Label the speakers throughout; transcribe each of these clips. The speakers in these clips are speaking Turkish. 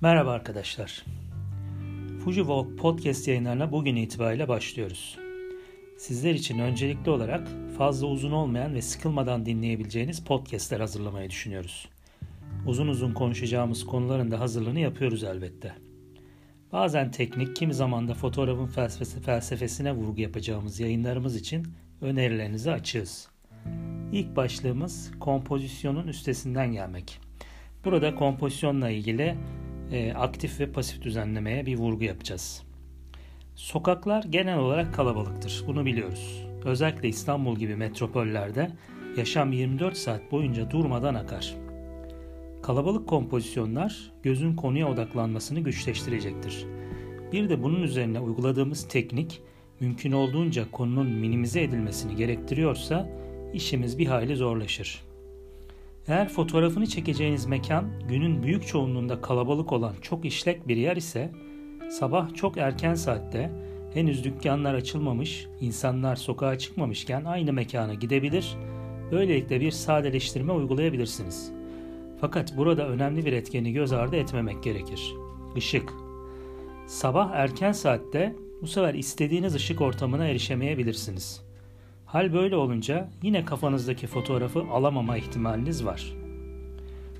Speaker 1: Merhaba arkadaşlar. Fuji Walk podcast yayınlarına bugün itibariyle başlıyoruz. Sizler için öncelikli olarak fazla uzun olmayan ve sıkılmadan dinleyebileceğiniz podcastler hazırlamayı düşünüyoruz. Uzun uzun konuşacağımız konuların da hazırlığını yapıyoruz elbette. Bazen teknik, kimi zaman da fotoğrafın felsefesi, felsefesine vurgu yapacağımız yayınlarımız için önerilerinizi açığız. İlk başlığımız kompozisyonun üstesinden gelmek. Burada kompozisyonla ilgili e, aktif ve pasif düzenlemeye bir vurgu yapacağız. Sokaklar genel olarak kalabalıktır. Bunu biliyoruz. Özellikle İstanbul gibi metropollerde yaşam 24 saat boyunca durmadan akar. Kalabalık kompozisyonlar gözün konuya odaklanmasını güçleştirecektir. Bir de bunun üzerine uyguladığımız teknik mümkün olduğunca konunun minimize edilmesini gerektiriyorsa işimiz bir hayli zorlaşır. Eğer fotoğrafını çekeceğiniz mekan günün büyük çoğunluğunda kalabalık olan çok işlek bir yer ise sabah çok erken saatte henüz dükkanlar açılmamış, insanlar sokağa çıkmamışken aynı mekana gidebilir, böylelikle bir sadeleştirme uygulayabilirsiniz. Fakat burada önemli bir etkeni göz ardı etmemek gerekir. Işık. Sabah erken saatte bu sefer istediğiniz ışık ortamına erişemeyebilirsiniz. Hal böyle olunca yine kafanızdaki fotoğrafı alamama ihtimaliniz var.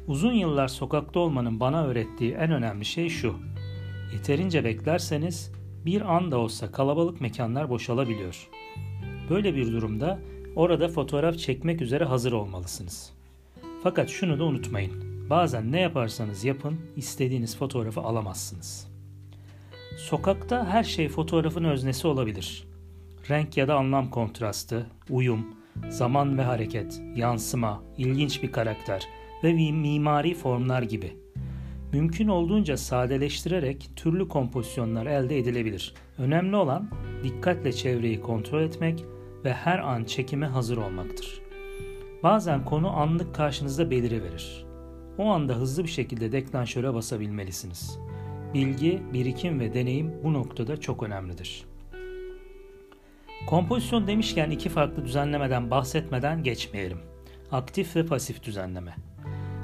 Speaker 1: Uzun yıllar sokakta olmanın bana öğrettiği en önemli şey şu. Yeterince beklerseniz bir an da olsa kalabalık mekanlar boşalabiliyor. Böyle bir durumda orada fotoğraf çekmek üzere hazır olmalısınız. Fakat şunu da unutmayın. Bazen ne yaparsanız yapın istediğiniz fotoğrafı alamazsınız. Sokakta her şey fotoğrafın öznesi olabilir renk ya da anlam kontrastı, uyum, zaman ve hareket, yansıma, ilginç bir karakter ve mimari formlar gibi. Mümkün olduğunca sadeleştirerek türlü kompozisyonlar elde edilebilir. Önemli olan dikkatle çevreyi kontrol etmek ve her an çekime hazır olmaktır. Bazen konu anlık karşınızda beliriverir. O anda hızlı bir şekilde deklanşöre basabilmelisiniz. Bilgi, birikim ve deneyim bu noktada çok önemlidir. Kompozisyon demişken iki farklı düzenlemeden bahsetmeden geçmeyelim. Aktif ve pasif düzenleme.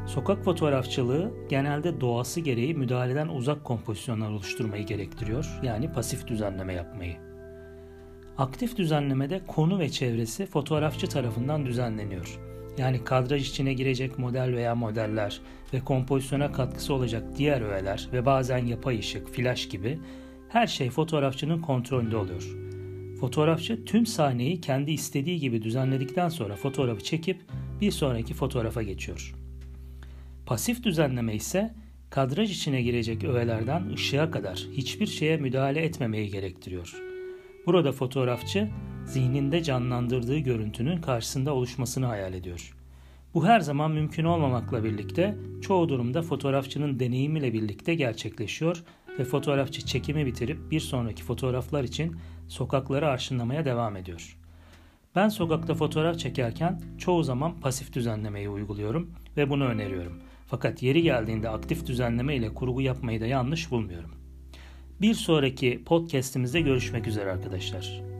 Speaker 1: Sokak fotoğrafçılığı genelde doğası gereği müdahaleden uzak kompozisyonlar oluşturmayı gerektiriyor. Yani pasif düzenleme yapmayı. Aktif düzenlemede konu ve çevresi fotoğrafçı tarafından düzenleniyor. Yani kadraj içine girecek model veya modeller ve kompozisyona katkısı olacak diğer öğeler ve bazen yapay ışık, flash gibi her şey fotoğrafçının kontrolünde oluyor. Fotoğrafçı tüm sahneyi kendi istediği gibi düzenledikten sonra fotoğrafı çekip bir sonraki fotoğrafa geçiyor. Pasif düzenleme ise kadraj içine girecek öğelerden ışığa kadar hiçbir şeye müdahale etmemeyi gerektiriyor. Burada fotoğrafçı zihninde canlandırdığı görüntünün karşısında oluşmasını hayal ediyor. Bu her zaman mümkün olmamakla birlikte çoğu durumda fotoğrafçının deneyimiyle birlikte gerçekleşiyor ve fotoğrafçı çekimi bitirip bir sonraki fotoğraflar için sokakları arşınlamaya devam ediyor. Ben sokakta fotoğraf çekerken çoğu zaman pasif düzenlemeyi uyguluyorum ve bunu öneriyorum. Fakat yeri geldiğinde aktif düzenleme ile kurgu yapmayı da yanlış bulmuyorum. Bir sonraki podcast'imizde görüşmek üzere arkadaşlar.